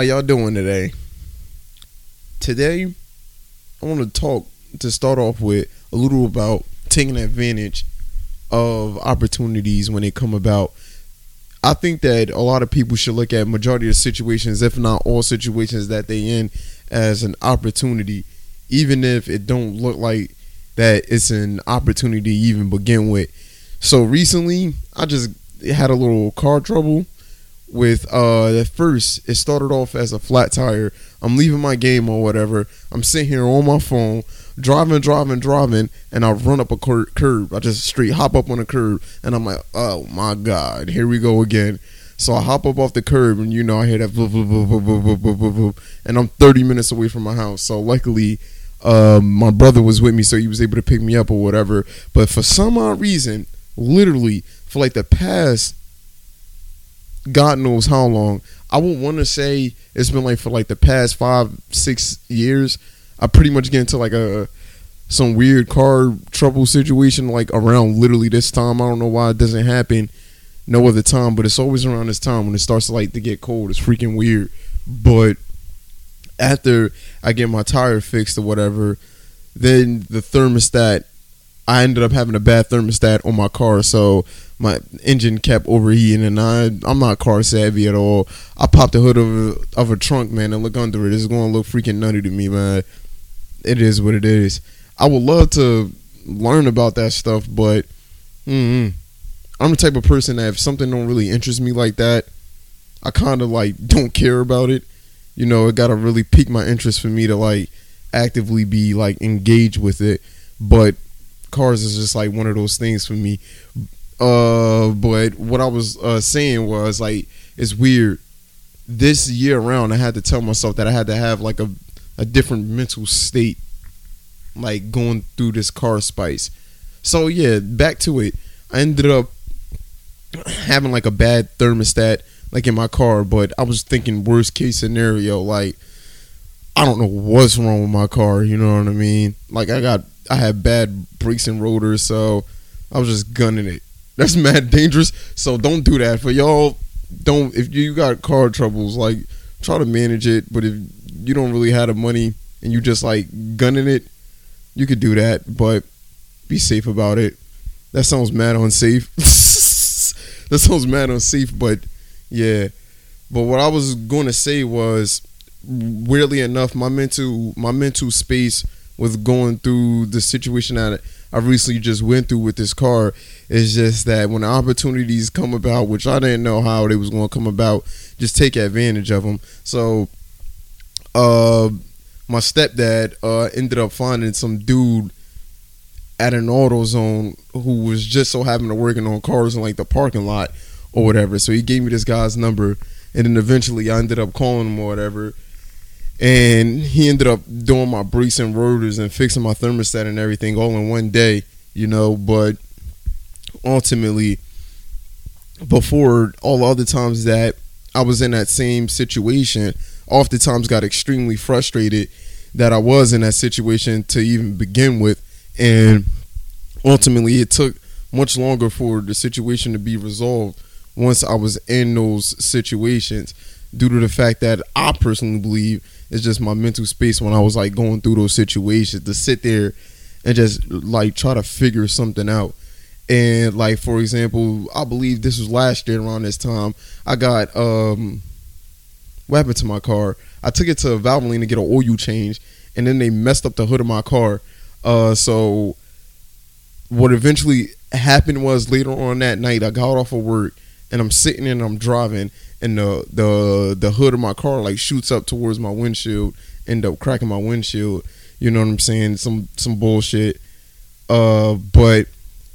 How y'all doing today? Today, I want to talk to start off with a little about taking advantage of opportunities when they come about. I think that a lot of people should look at majority of situations, if not all situations that they in, as an opportunity, even if it don't look like that it's an opportunity to even begin with. So recently, I just had a little car trouble with uh at first it started off as a flat tire. I'm leaving my game or whatever. I'm sitting here on my phone, driving, driving, driving, and I run up a cur- curb. I just straight hop up on a curb, and I'm like, oh my god, here we go again. So I hop up off the curb, and you know I hear that, and I'm 30 minutes away from my house. So luckily, um, my brother was with me, so he was able to pick me up or whatever. But for some odd reason, literally for like the past God knows how long. I would want to say it's been like for like the past five, six years. I pretty much get into like a some weird car trouble situation like around literally this time. I don't know why it doesn't happen no other time, but it's always around this time when it starts to like to get cold. It's freaking weird. But after I get my tire fixed or whatever, then the thermostat I ended up having a bad thermostat on my car, so my engine kept overheating, and I I'm not car savvy at all. I popped the hood of a, of a trunk, man, and look under it. It's going to look freaking nutty to me, man. It is what it is. I would love to learn about that stuff, but mm I'm the type of person that if something don't really interest me like that, I kind of like don't care about it. You know, it got to really pique my interest for me to like actively be like engaged with it. But cars is just like one of those things for me. Uh, but what I was uh, saying was like it's weird. This year around, I had to tell myself that I had to have like a a different mental state, like going through this car spice. So yeah, back to it. I ended up having like a bad thermostat like in my car, but I was thinking worst case scenario, like I don't know what's wrong with my car, you know what I mean? Like I got I had bad brakes and rotors, so I was just gunning it. That's mad dangerous. So don't do that for y'all. Don't if you got car troubles, like try to manage it. But if you don't really have the money and you just like gunning it, you could do that. But be safe about it. That sounds mad unsafe. that sounds mad unsafe, but yeah. But what I was going to say was, weirdly enough, my mental my mental space with going through the situation that I recently just went through with this car is just that when opportunities come about, which I didn't know how they was going to come about, just take advantage of them. So, uh, my stepdad uh, ended up finding some dude at an AutoZone who was just so happened to working on cars in like the parking lot or whatever. So he gave me this guy's number, and then eventually I ended up calling him or whatever and he ended up doing my brakes and rotors and fixing my thermostat and everything all in one day, you know. But ultimately, before all other times that I was in that same situation, oftentimes got extremely frustrated that I was in that situation to even begin with, and ultimately, it took much longer for the situation to be resolved once I was in those situations due to the fact that I personally believe it's just my mental space when I was like going through those situations to sit there and just like try to figure something out. And like for example, I believe this was last year around this time. I got um what happened to my car? I took it to Valvoline to get an oil change, and then they messed up the hood of my car. Uh, so what eventually happened was later on that night, I got off of work and I'm sitting and I'm driving, and the the the hood of my car like shoots up towards my windshield, end up cracking my windshield. You know what I'm saying? Some some bullshit. Uh, but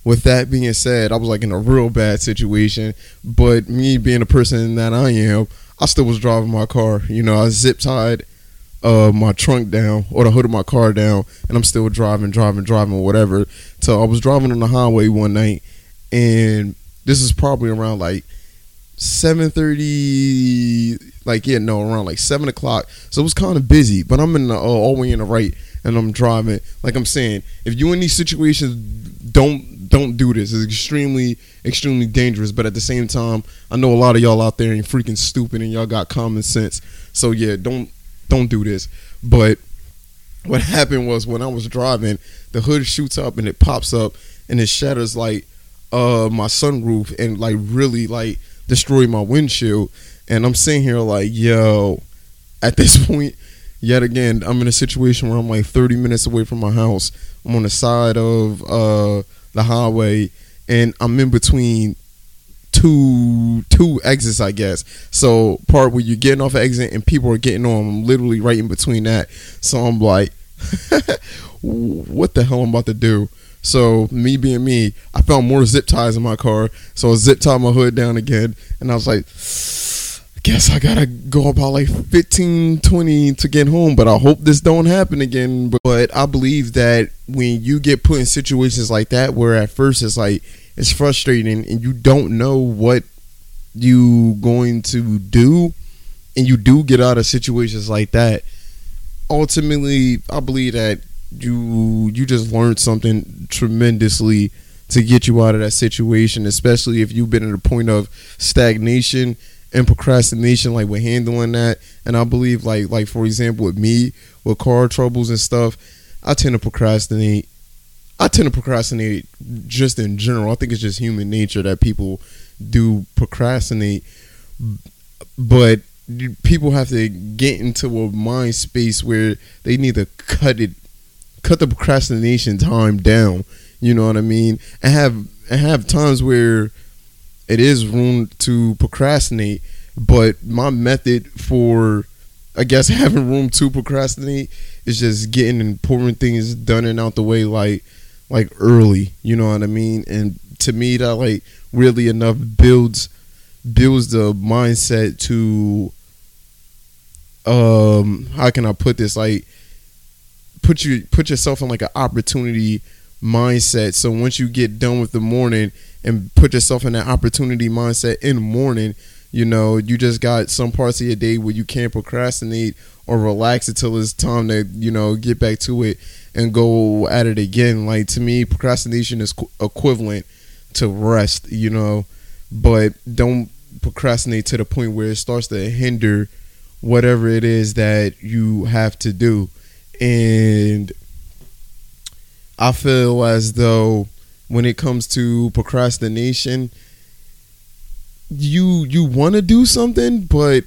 with that being said, I was like in a real bad situation. But me being the person that I am, I still was driving my car. You know, I zip tied uh, my trunk down or the hood of my car down, and I'm still driving, driving, driving, whatever. So I was driving on the highway one night, and this is probably around like seven thirty, like yeah, no, around like seven o'clock. So it was kind of busy, but I'm in the uh, all the way in the right, and I'm driving. Like I'm saying, if you in these situations, don't don't do this. It's extremely extremely dangerous. But at the same time, I know a lot of y'all out there ain't freaking stupid and y'all got common sense. So yeah, don't don't do this. But what happened was when I was driving, the hood shoots up and it pops up and it shatters like uh my sunroof and like really like destroy my windshield. And I'm sitting here like, yo, at this point, yet again, I'm in a situation where I'm like 30 minutes away from my house. I'm on the side of uh the highway and I'm in between two two exits, I guess. So part where you're getting off exit and people are getting on. I'm literally right in between that. So I'm like, what the hell I'm about to do? So me being me, I found more zip ties in my car. So I zip tied my hood down again, and I was like, I guess I gotta go about like 15, 20 to get home. But I hope this don't happen again. But I believe that when you get put in situations like that, where at first it's like it's frustrating and you don't know what you going to do, and you do get out of situations like that. Ultimately, I believe that you you just learned something tremendously to get you out of that situation, especially if you've been at a point of stagnation and procrastination, like with handling that. And I believe, like like for example, with me with car troubles and stuff, I tend to procrastinate. I tend to procrastinate just in general. I think it's just human nature that people do procrastinate, but people have to get into a mind space where they need to cut it cut the procrastination time down. You know what I mean? And have and have times where it is room to procrastinate, but my method for I guess having room to procrastinate is just getting important things done and out the way like like early. You know what I mean? And to me that like really enough builds builds the mindset to um how can I put this like put you put yourself in like an opportunity mindset. So once you get done with the morning and put yourself in that opportunity mindset in the morning, you know, you just got some parts of your day where you can't procrastinate or relax until it's time to, you know, get back to it and go at it again. Like to me, procrastination is equivalent to rest, you know, but don't procrastinate to the point where it starts to hinder whatever it is that you have to do and I feel as though when it comes to procrastination, you you want to do something, but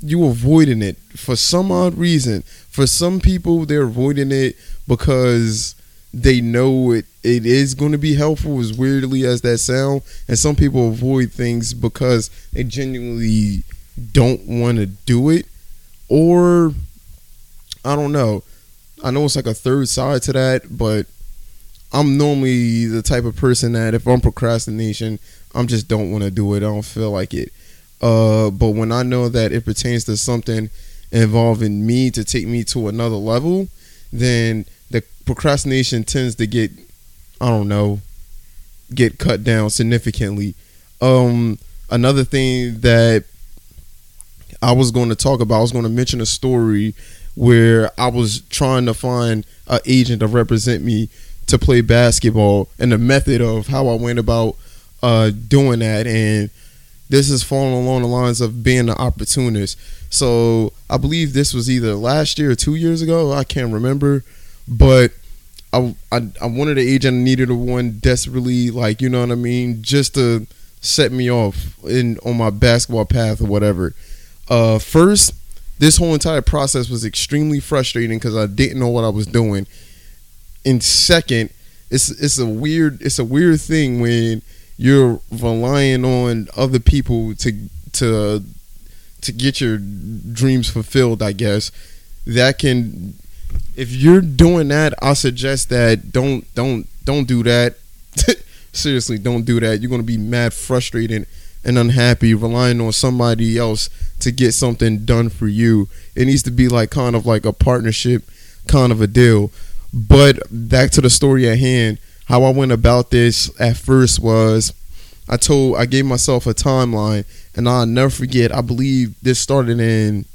you avoiding it for some odd reason. For some people, they're avoiding it because they know it it is going to be helpful as weirdly as that sound and some people avoid things because they genuinely don't want to do it or I don't know. I know it's like a third side to that, but I'm normally the type of person that if I'm procrastination, I'm just don't want to do it. I don't feel like it. Uh, but when I know that it pertains to something involving me to take me to another level, then the procrastination tends to get, I don't know, get cut down significantly. Um, another thing that I was going to talk about, I was going to mention a story where I was trying to find an agent to represent me to play basketball and the method of how I went about uh, doing that. And this is falling along the lines of being an opportunist. So I believe this was either last year or two years ago. I can't remember, but I I, I wanted an agent. Needed a one desperately, like you know what I mean, just to set me off in on my basketball path or whatever. Uh, first, this whole entire process was extremely frustrating because I didn't know what I was doing. And second, it's it's a weird it's a weird thing when you're relying on other people to to to get your dreams fulfilled, I guess. That can if you're doing that, I suggest that don't don't don't do that. Seriously, don't do that. You're gonna be mad frustrated and unhappy relying on somebody else to get something done for you. It needs to be like kind of like a partnership kind of a deal. But back to the story at hand, how I went about this at first was I told I gave myself a timeline and I'll never forget, I believe this started in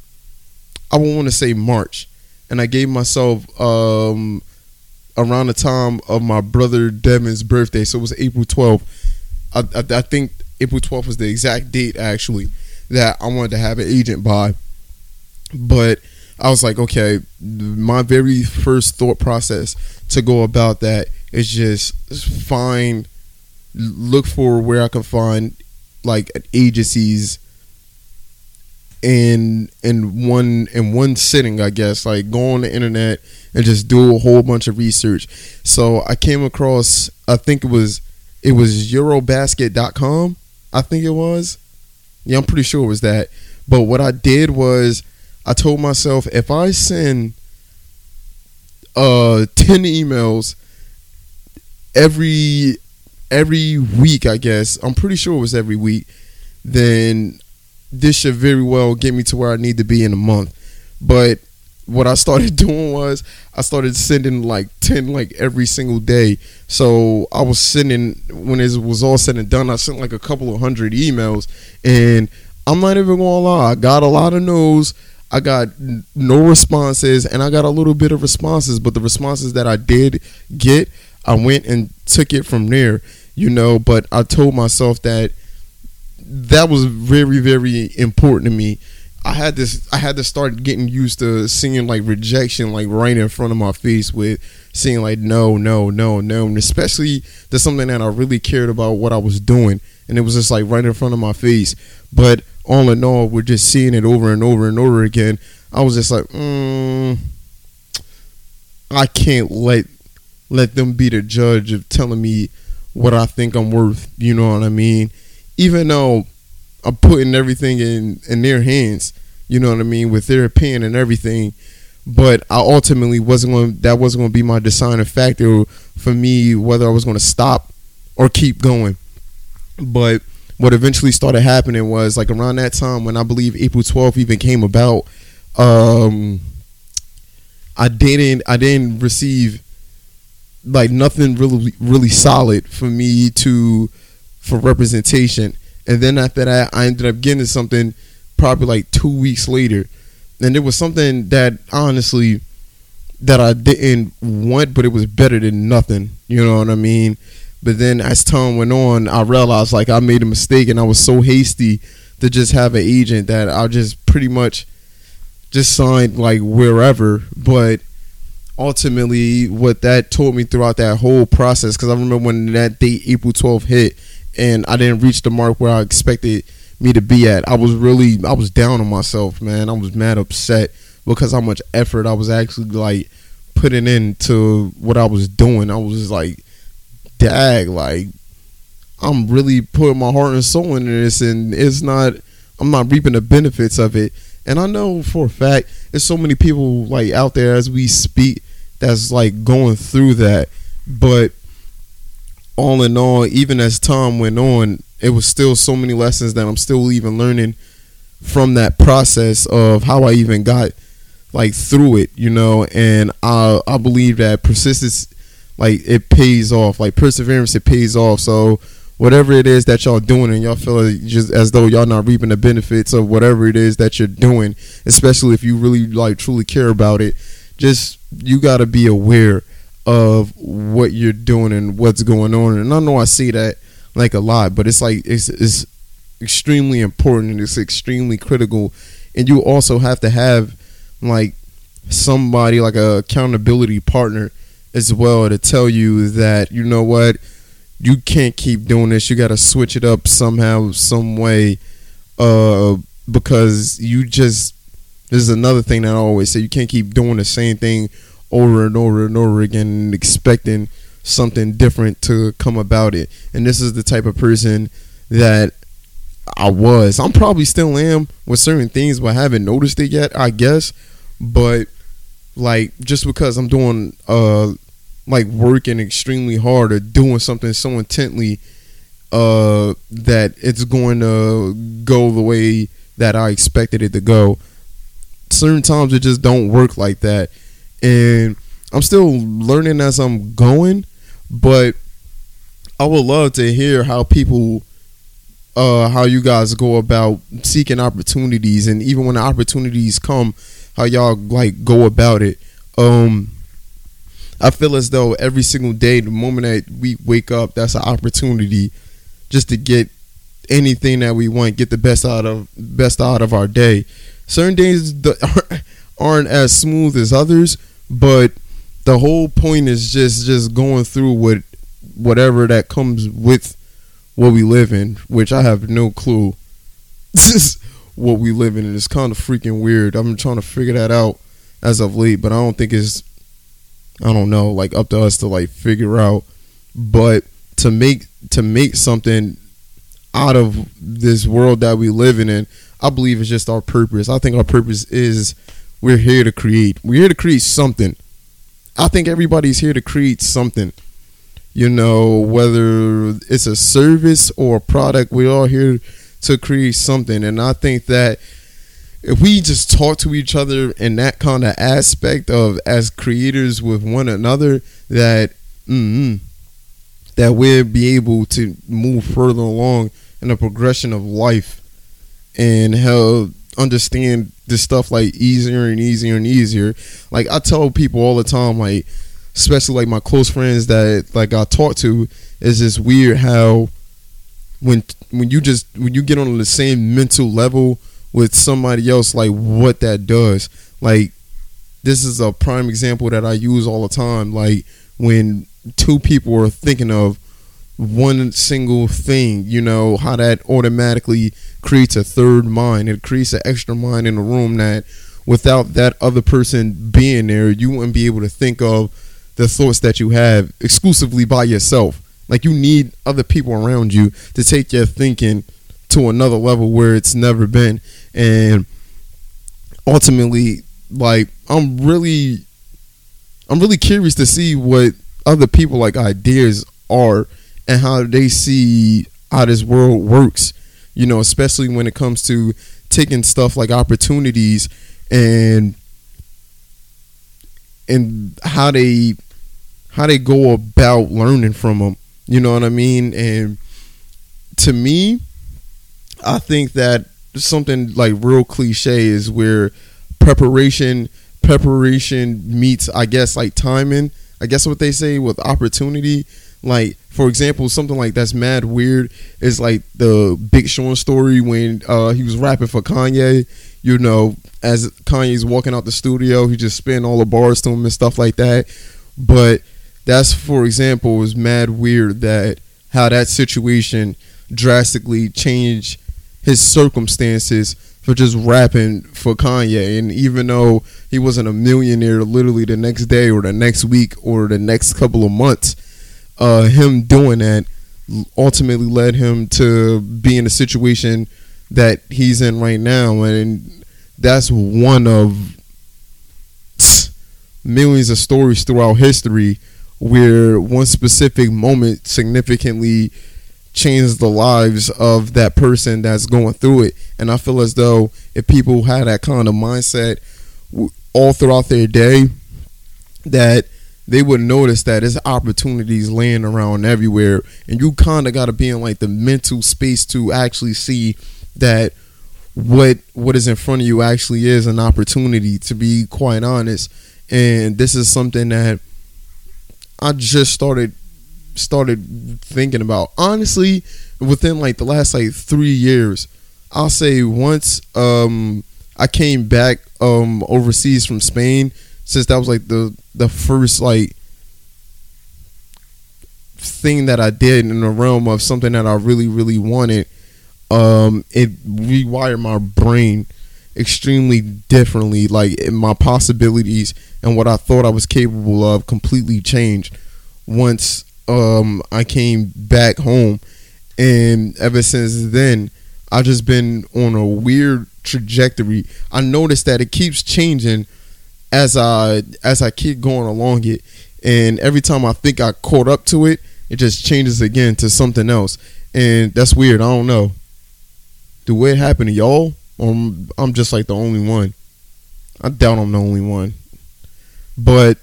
I want to say March. and I gave myself um, around the time of my brother Devin's birthday, so it was April 12th. I, I, I think April 12th was the exact date actually that I wanted to have an agent by, but I was like, okay, my very first thought process to go about that is just find, look for where I can find like agencies in in one in one sitting i guess like go on the internet and just do a whole bunch of research. So i came across i think it was it was eurobasket.com i think it was yeah i'm pretty sure it was that but what i did was i told myself if i send uh 10 emails every every week i guess i'm pretty sure it was every week then this should very well get me to where I need to be in a month. But what I started doing was I started sending like 10 like every single day. So I was sending when it was all said and done, I sent like a couple of hundred emails and I'm not even gonna lie, I got a lot of no's. I got no responses and I got a little bit of responses, but the responses that I did get, I went and took it from there, you know, but I told myself that that was very very important to me. I had this I had to start getting used to seeing like rejection like right in front of my face with seeing like no no no no. And especially that's something that I really cared about what I was doing. And it was just like right in front of my face. But all in all we're just seeing it over and over and over again. I was just like mm, I can't let let them be the judge of telling me what I think I'm worth. You know what I mean? Even though I'm putting everything in in their hands, you know what I mean, with their pen and everything. But I ultimately wasn't going. That wasn't going to be my deciding factor for me whether I was going to stop or keep going. But what eventually started happening was like around that time when I believe April 12th even came about. Um, I didn't. I didn't receive like nothing really really solid for me to for representation. And then after that, I ended up getting something probably like two weeks later, and it was something that honestly that I didn't want, but it was better than nothing. You know what I mean? But then as time went on, I realized like I made a mistake, and I was so hasty to just have an agent that I just pretty much just signed like wherever, but ultimately what that told me throughout that whole process because i remember when that date april 12th hit and I didn't reach the mark where I expected me to be at. I was really I was down on myself, man. I was mad upset because how much effort I was actually like putting into what I was doing. I was just like, dag, like I'm really putting my heart and soul into this, and it's not. I'm not reaping the benefits of it. And I know for a fact there's so many people like out there as we speak that's like going through that. But all in all, even as time went on, it was still so many lessons that I'm still even learning from that process of how I even got like through it, you know. And I I believe that persistence, like it pays off, like perseverance, it pays off. So whatever it is that y'all doing and y'all feel like just as though y'all not reaping the benefits of whatever it is that you're doing, especially if you really like truly care about it, just you got to be aware of what you're doing and what's going on. And I know I see that like a lot, but it's like it's it's extremely important and it's extremely critical. And you also have to have like somebody like a accountability partner as well to tell you that you know what you can't keep doing this. You got to switch it up somehow, some way, uh, because you just. This is another thing that I always say. You can't keep doing the same thing over and over and over again, expecting something different to come about it. And this is the type of person that I was. I'm probably still am with certain things, but I haven't noticed it yet, I guess. But like just because I'm doing uh like working extremely hard or doing something so intently uh that it's going to go the way that I expected it to go. Certain times it just don't work like that and I'm still learning as I'm going, but I would love to hear how people uh how you guys go about seeking opportunities and even when the opportunities come, how y'all like go about it. Um, I feel as though every single day, the moment that we wake up, that's an opportunity just to get anything that we want, get the best out of best out of our day. Certain days aren't as smooth as others, but the whole point is just just going through what whatever that comes with what we live in, which I have no clue. What we live in, and it's kind of freaking weird. I'm trying to figure that out as of late, but I don't think it's I don't know, like up to us to like figure out. But to make to make something out of this world that we live in, I believe it's just our purpose. I think our purpose is we're here to create. We're here to create something. I think everybody's here to create something. You know, whether it's a service or a product, we're all here to create something. And I think that if we just talk to each other in that kind of aspect of as creators with one another, that mm, that we'll be able to move further along in the progression of life and how understand this stuff like easier and easier and easier. Like I tell people all the time, like especially like my close friends that like I talk to, is just weird how when when you just when you get on the same mental level with somebody else, like what that does. Like this is a prime example that I use all the time. Like when two people are thinking of one single thing, you know, how that automatically creates a third mind. It creates an extra mind in the room that without that other person being there, you wouldn't be able to think of the thoughts that you have exclusively by yourself. Like you need other people around you to take your thinking to another level where it's never been and ultimately like i'm really i'm really curious to see what other people like ideas are and how they see how this world works you know especially when it comes to taking stuff like opportunities and and how they how they go about learning from them you know what i mean and to me i think that something like real cliche is where preparation preparation meets I guess like timing. I guess what they say with opportunity. Like for example, something like that's mad weird is like the Big Sean story when uh, he was rapping for Kanye. You know, as Kanye's walking out the studio, he just spin all the bars to him and stuff like that. But that's for example was mad weird that how that situation drastically changed his circumstances for just rapping for Kanye. And even though he wasn't a millionaire literally the next day or the next week or the next couple of months, uh, him doing that ultimately led him to be in a situation that he's in right now. And that's one of millions of stories throughout history where one specific moment significantly change the lives of that person that's going through it. And I feel as though if people had that kind of mindset all throughout their day, that they would notice that there's opportunities laying around everywhere. And you kind of got to be in like the mental space to actually see that what what is in front of you actually is an opportunity to be quite honest and this is something that I just started started thinking about. Honestly, within like the last like three years, I'll say once um, I came back um, overseas from Spain, since that was like the the first like thing that I did in the realm of something that I really really wanted. Um, it rewired my brain extremely differently. Like my possibilities and what I thought I was capable of completely changed once um, I came back home, and ever since then, I've just been on a weird trajectory. I noticed that it keeps changing as I as I keep going along it, and every time I think I caught up to it, it just changes again to something else, and that's weird. I don't know. Do it happen to y'all, or I'm just like the only one? I doubt I'm the only one. But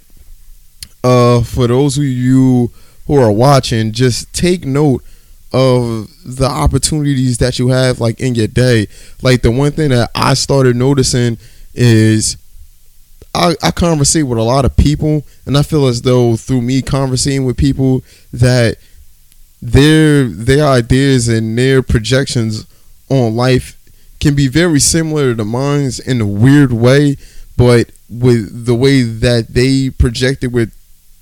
uh, for those of you who are watching, just take note of the opportunities that you have like in your day. Like the one thing that I started noticing is I, I conversate with a lot of people, and I feel as though through me conversating with people that their their ideas and their projections on life can be very similar to mine's in a weird way, but with the way that they projected with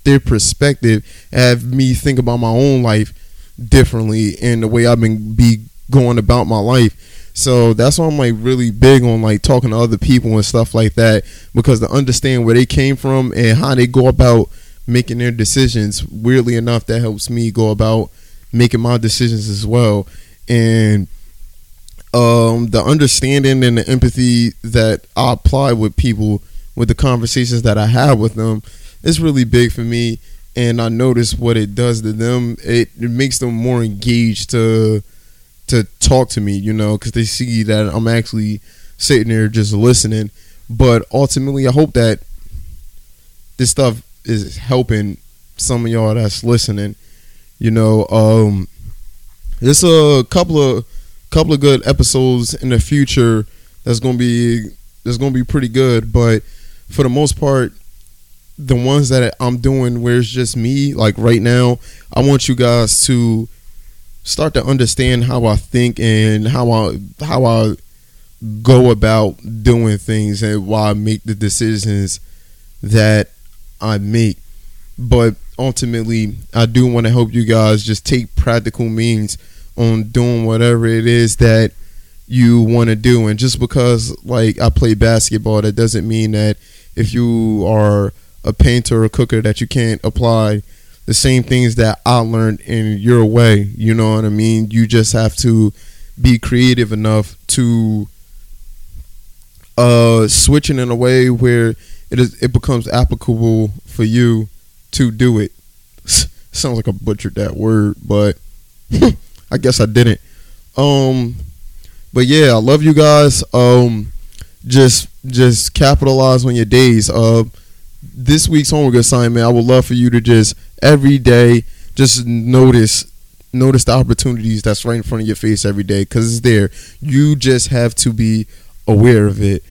their perspective, have me think about my own life differently and the way I've been be going about my life. So that's why I'm like really big on like talking to other people and stuff like that because to understand where they came from and how they go about making their decisions. Weirdly enough, that helps me go about making my decisions as well. And um, the understanding and the empathy that I apply with people with the conversations that I have with them is really big for me. And I notice what it does to them. It, it makes them more engaged to to talk to me, you know, because they see that I'm actually sitting there just listening. But ultimately, I hope that this stuff is helping some of y'all that's listening. You know, um, there's a couple of couple of good episodes in the future that's gonna be that's gonna be pretty good. But for the most part, the ones that I'm doing where it's just me, like right now, I want you guys to start to understand how I think and how I how I go about doing things and why I make the decisions that I make. But ultimately, I do want to help you guys just take practical means on doing whatever it is that you want to do. And just because, like, I play basketball, that doesn't mean that if you are a painter or a cooker that you can't apply the same things that I learned in your way. You know what I mean? You just have to be creative enough to uh switch it in a way where it is it becomes applicable for you to do it. Sounds like I butchered that word, but I guess I didn't. Um but yeah, I love you guys. Um just just capitalize on your days. Uh this week's homework assignment, I would love for you to just every day just notice notice the opportunities that's right in front of your face every day because it's there. You just have to be aware of it.